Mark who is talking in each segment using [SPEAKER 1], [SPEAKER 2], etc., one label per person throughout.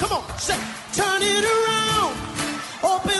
[SPEAKER 1] Come on, say, turn it around. Open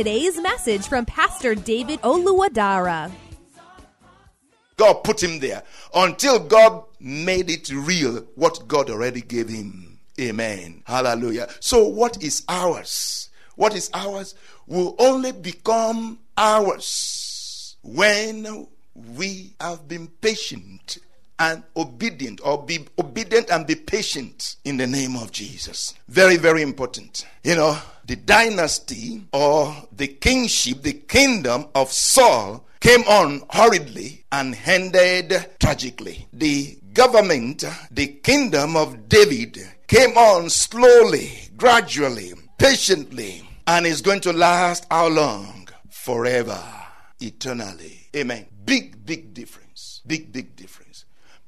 [SPEAKER 2] today's message from Pastor David Oluwadara.
[SPEAKER 3] God put him there until God made it real what God already gave him. Amen. Hallelujah. So, what is ours? What is ours will only become ours when we have been patient and obedient, or be obedient and be patient in the name of Jesus. Very, very important. You know, the dynasty or the kingship, the kingdom of Saul came on hurriedly and ended tragically. The government, the kingdom of David, came on slowly, gradually, patiently, and is going to last how long? Forever, eternally. Amen. Big, big difference. Big, big difference.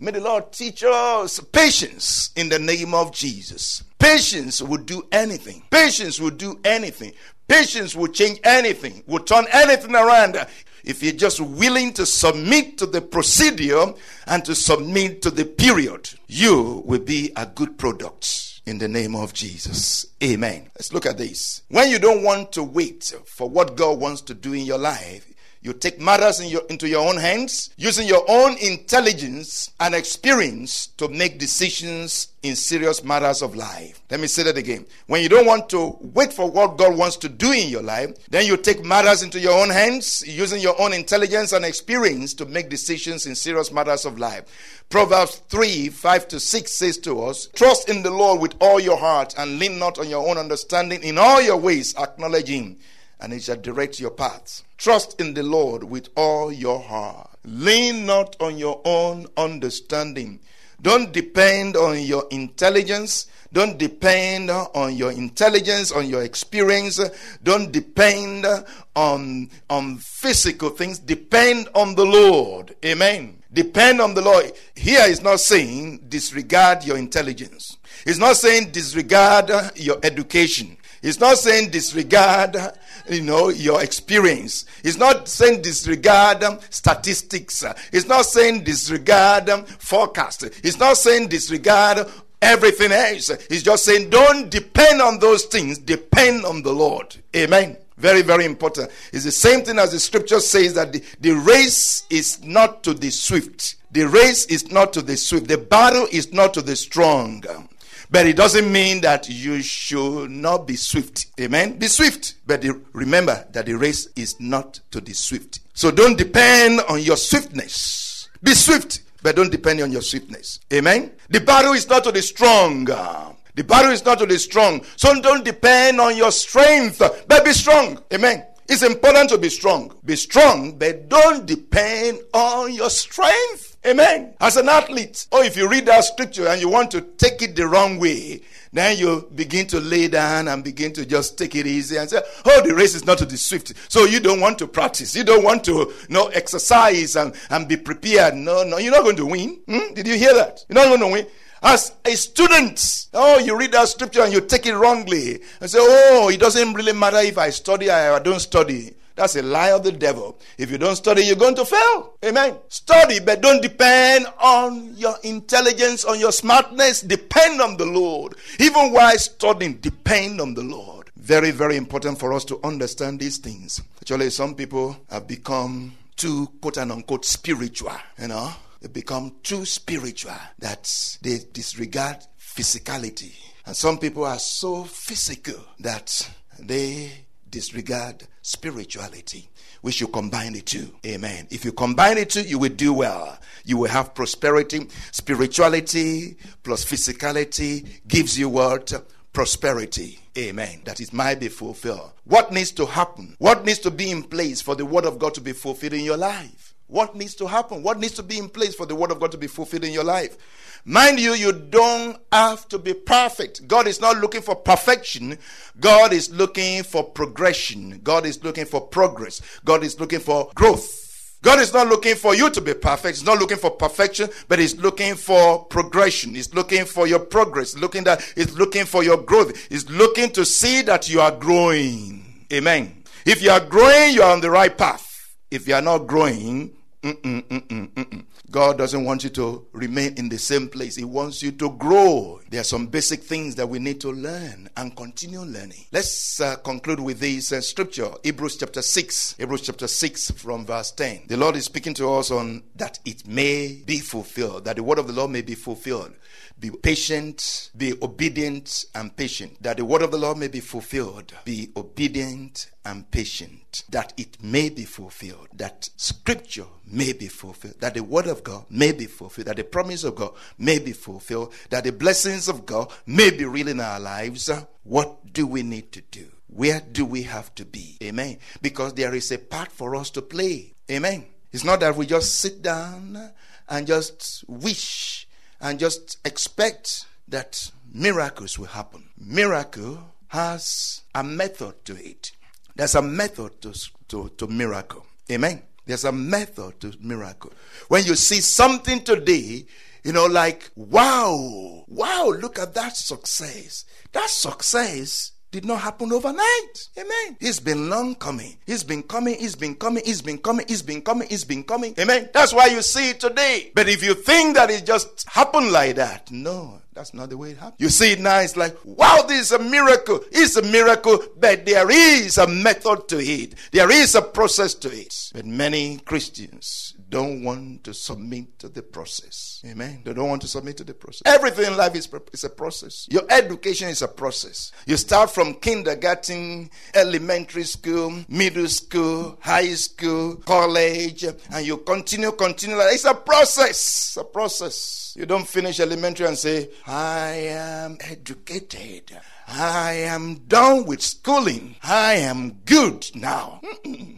[SPEAKER 3] May the Lord teach us patience in the name of Jesus. Patience will do anything. Patience will do anything. Patience will change anything, will turn anything around. If you're just willing to submit to the procedure and to submit to the period, you will be a good product in the name of Jesus. Amen. Let's look at this. When you don't want to wait for what God wants to do in your life, you take matters in your, into your own hands, using your own intelligence and experience to make decisions in serious matters of life. Let me say that again. When you don't want to wait for what God wants to do in your life, then you take matters into your own hands, using your own intelligence and experience to make decisions in serious matters of life. Proverbs 3 5 to 6 says to us, Trust in the Lord with all your heart and lean not on your own understanding. In all your ways, acknowledge Him and he shall direct your paths. Trust in the Lord with all your heart. Lean not on your own understanding. Don't depend on your intelligence. Don't depend on your intelligence, on your experience. Don't depend on, on physical things. Depend on the Lord. Amen. Depend on the Lord. Here is not saying disregard your intelligence. It's not saying disregard your education. It's not saying disregard, you know, your experience. It's not saying disregard um, statistics. It's not saying disregard um, forecast. It's not saying disregard everything else. It's just saying don't depend on those things. Depend on the Lord. Amen. Very, very important. It's the same thing as the scripture says that the, the race is not to the swift. The race is not to the swift. The battle is not to the strong. But it doesn't mean that you should not be swift. Amen. Be swift. But remember that the race is not to the swift. So don't depend on your swiftness. Be swift, but don't depend on your swiftness. Amen. The battle is not to the strong. The battle is not to the strong. So don't depend on your strength, but be strong. Amen. It's important to be strong. Be strong, but don't depend on your strength. Amen. As an athlete, or if you read that scripture and you want to take it the wrong way, then you begin to lay down and begin to just take it easy and say, Oh, the race is not to the swift. So you don't want to practice. You don't want to you know, exercise and, and be prepared. No, no, you're not going to win. Hmm? Did you hear that? You're not going to win. As a student, oh, you read that scripture and you take it wrongly and say, oh, it doesn't really matter if I study or I don't study. That's a lie of the devil. If you don't study, you're going to fail. Amen. Study, but don't depend on your intelligence, on your smartness. Depend on the Lord. Even while studying, depend on the Lord. Very, very important for us to understand these things. Actually, some people have become too quote unquote spiritual, you know. They become too spiritual that they disregard physicality. And some people are so physical that they disregard spirituality. We should combine the two. Amen. If you combine the two, you will do well. You will have prosperity. Spirituality plus physicality gives you what? Prosperity. Amen. That it might be fulfilled. What needs to happen? What needs to be in place for the word of God to be fulfilled in your life? What needs to happen? What needs to be in place for the word of God to be fulfilled in your life? Mind you, you don't have to be perfect. God is not looking for perfection. God is looking for progression. God is looking for progress. God is looking for growth. God is not looking for you to be perfect. He's not looking for perfection, but He's looking for progression. He's looking for your progress. Looking that He's looking for your growth. He's looking to see that you are growing. Amen. If you are growing, you are on the right path. If you are not growing, Mm-mm, mm-mm, mm-mm. God doesn't want you to remain in the same place. He wants you to grow. There are some basic things that we need to learn and continue learning. Let's uh, conclude with this uh, scripture, Hebrews chapter 6. Hebrews chapter 6 from verse 10. The Lord is speaking to us on that it may be fulfilled, that the word of the Lord may be fulfilled. Be patient, be obedient and patient, that the word of the Lord may be fulfilled. Be obedient and patient, that it may be fulfilled, that scripture may be fulfilled, that the word of God may be fulfilled, that the promise of God may be fulfilled, that the blessings of God may be real in our lives. What do we need to do? Where do we have to be? Amen. Because there is a part for us to play. Amen. It's not that we just sit down and just wish and just expect that miracles will happen. Miracle has a method to it. There's a method to, to, to miracle. Amen. There's a method to miracle. When you see something today, you know, like, wow, wow, look at that success. That success did not happen overnight. Amen. It's been long coming. It's been coming. It's been coming. It's been coming. It's been coming. It's been coming. Amen. That's why you see it today. But if you think that it just happened like that, no, that's not the way it happened. You see it now, it's like, wow, this is a miracle. It's a miracle, but there is a method to it. There is a process to it. But many Christians don't want to submit to the process. Amen. They don't want to submit to the process. Everything in life is, is a process. Your education is a process. You start from kindergarten, elementary school, middle school, high school, college, and you continue, continue. It's a process. A process. You don't finish elementary and say, I am educated. I am done with schooling. I am good now.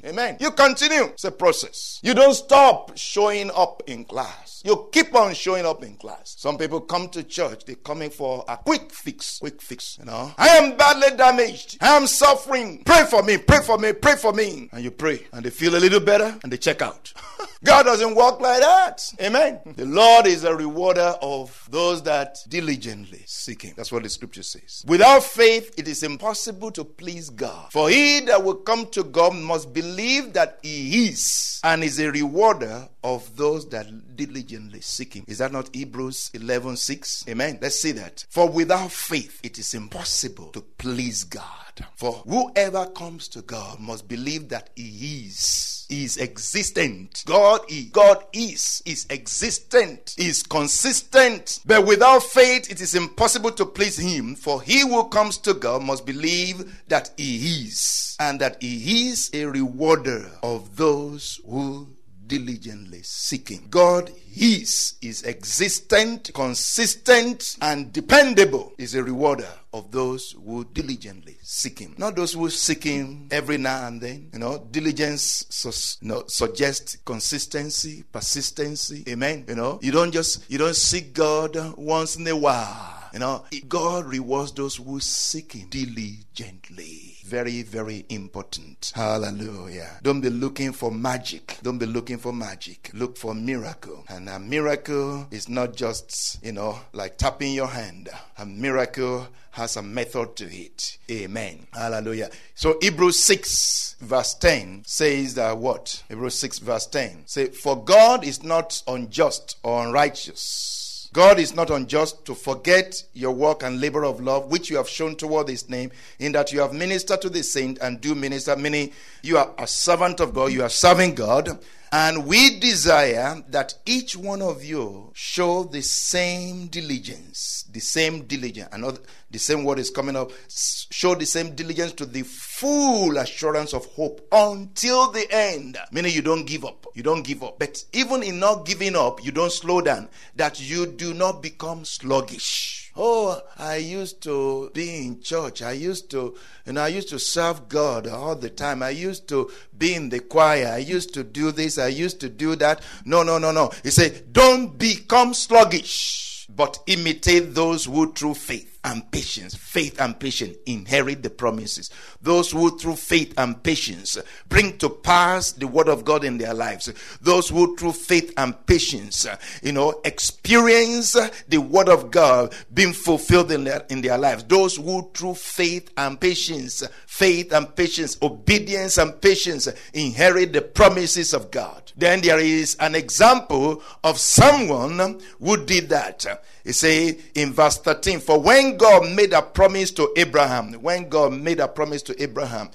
[SPEAKER 3] Amen. You continue. It's a process. You don't stop showing up in class. You keep on showing up in class. Some people come to church, they're coming for a quick fix. Quick fix, you know. I am badly damaged. I am suffering. Pray for me, pray for me, pray for me. And you pray, and they feel a little better, and they check out. God doesn't work like that. Amen. The Lord is a rewarder of those that diligently seek Him. That's what the scripture says. Without faith, it is impossible to please God. For he that will come to God must believe that He is and is a rewarder of those that diligently seek Him. Is that not Hebrews 11 6? Amen. Let's see that. For without faith, it is impossible to please God. For whoever comes to God must believe that He is, is existent. God is. God is, is existent, is consistent. But without faith, it is impossible to please Him. For he who comes to God must believe that He is, and that He is a rewarder of those who diligently seeking. God is is existent, consistent, and dependable. Is a rewarder of those who diligently seek Him. Not those who seek Him every now and then. You know, diligence sus, you know, suggests consistency, persistency. Amen. You know, you don't just you don't seek God once in a while. You know, God rewards those who seek Him diligently. Very, very important. Hallelujah. Don't be looking for magic. Don't be looking for magic. Look for miracle. And a miracle is not just, you know, like tapping your hand. A miracle has a method to it. Amen. Hallelujah. So Hebrews 6 verse 10 says that what? Hebrews 6 verse 10 say, For God is not unjust or unrighteous God is not unjust to forget your work and labor of love, which you have shown toward his name, in that you have ministered to the saint and do minister, meaning you are a servant of God, you are serving God. And we desire that each one of you show the same diligence, the same diligence. Another, the same word is coming up. Show the same diligence to the full assurance of hope until the end. Meaning you don't give up. You don't give up. But even in not giving up, you don't slow down. That you do not become sluggish. Oh, I used to be in church. I used to, you know, I used to serve God all the time. I used to be in the choir. I used to do this. I used to do that. No, no, no, no. He said, don't become sluggish, but imitate those who through faith and patience, faith and patience inherit the promises. Those who through faith and patience bring to pass the word of God in their lives. Those who through faith and patience, you know, experience the word of God being fulfilled in their, in their lives. Those who through faith and patience, faith and patience, obedience and patience inherit the promises of God. Then there is an example of someone who did that. He say in verse 13, for when God made a promise to Abraham, when God made a promise to Abraham,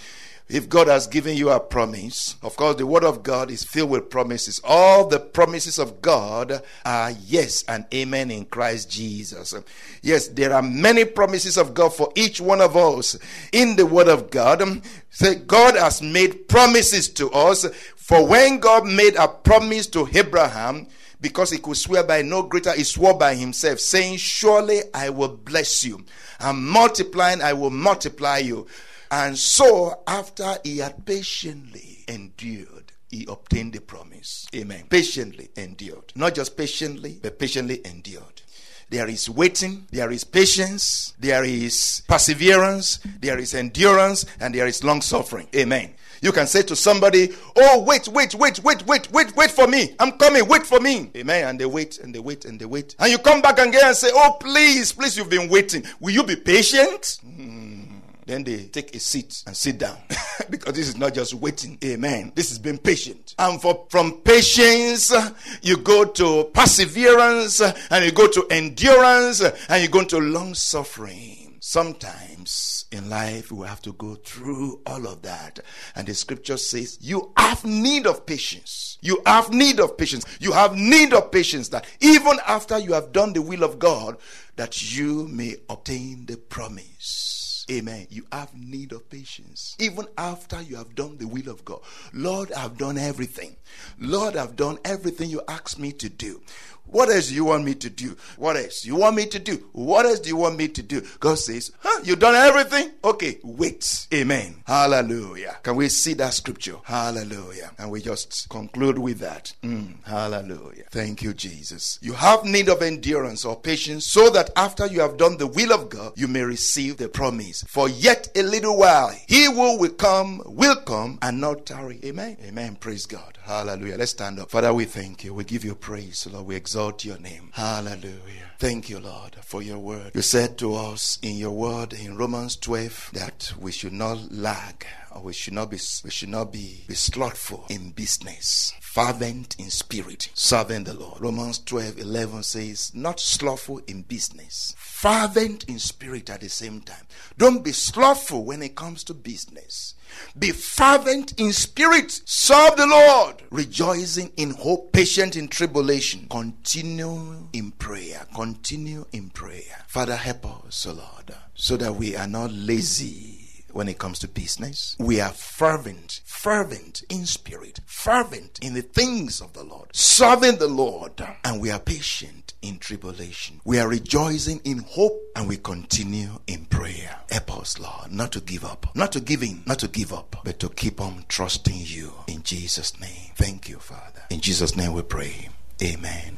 [SPEAKER 3] if God has given you a promise, of course, the word of God is filled with promises. All the promises of God are yes and amen in Christ Jesus. Yes, there are many promises of God for each one of us in the word of God. Say, God has made promises to us. For when God made a promise to Abraham, because he could swear by no greater, he swore by himself, saying, Surely I will bless you, and multiplying I will multiply you. And so, after he had patiently endured, he obtained the promise. Amen. Patiently endured. Not just patiently, but patiently endured. There is waiting, there is patience, there is perseverance, there is endurance, and there is long suffering. Amen. You can say to somebody, Oh, wait, wait, wait, wait, wait, wait, wait for me. I'm coming, wait for me. Amen. And they wait and they wait and they wait. And you come back again and say, Oh, please, please, you've been waiting. Will you be patient? Mm. Then they take a seat and sit down because this is not just waiting. Amen. This has been patient. And for, from patience, you go to perseverance and you go to endurance and you go to long suffering. Sometimes in life we have to go through all of that. And the scripture says, You have need of patience. You have need of patience. You have need of patience that even after you have done the will of God, that you may obtain the promise. Amen. You have need of patience. Even after you have done the will of God. Lord, I've done everything. Lord, I've done everything you asked me to do. What else do you want me to do? What else you want me to do? What else do you want me to do? God says, huh, you done everything? Okay, wait. Amen. Hallelujah. Can we see that scripture? Hallelujah. And we just conclude with that. Mm, hallelujah. Thank you, Jesus. You have need of endurance or patience so that after you have done the will of God, you may receive the promise. For yet a little while, he who will come will come and not tarry. Amen. Amen. Praise God. Hallelujah. Let's stand up. Father, we thank you. We give you praise, Lord. We exalt your name. Hallelujah. Thank you, Lord, for your word. You said to us in your word in Romans 12 that we should not lag or we should not be we should not be, be slothful in business fervent in spirit serving the lord romans 12 11 says not slothful in business fervent in spirit at the same time don't be slothful when it comes to business be fervent in spirit. Serve the Lord. Rejoicing in hope, patient in tribulation. Continue in prayer. Continue in prayer. Father, help us, O Lord, so that we are not lazy when it comes to business. We are fervent, fervent in spirit, fervent in the things of the Lord, serving the Lord, and we are patient in tribulation. We are rejoicing in hope and we continue in prayer. Help us, Lord, not to give up, not to give in, not to give up, but to keep on trusting you. In Jesus' name. Thank you, Father. In Jesus' name we pray. Amen.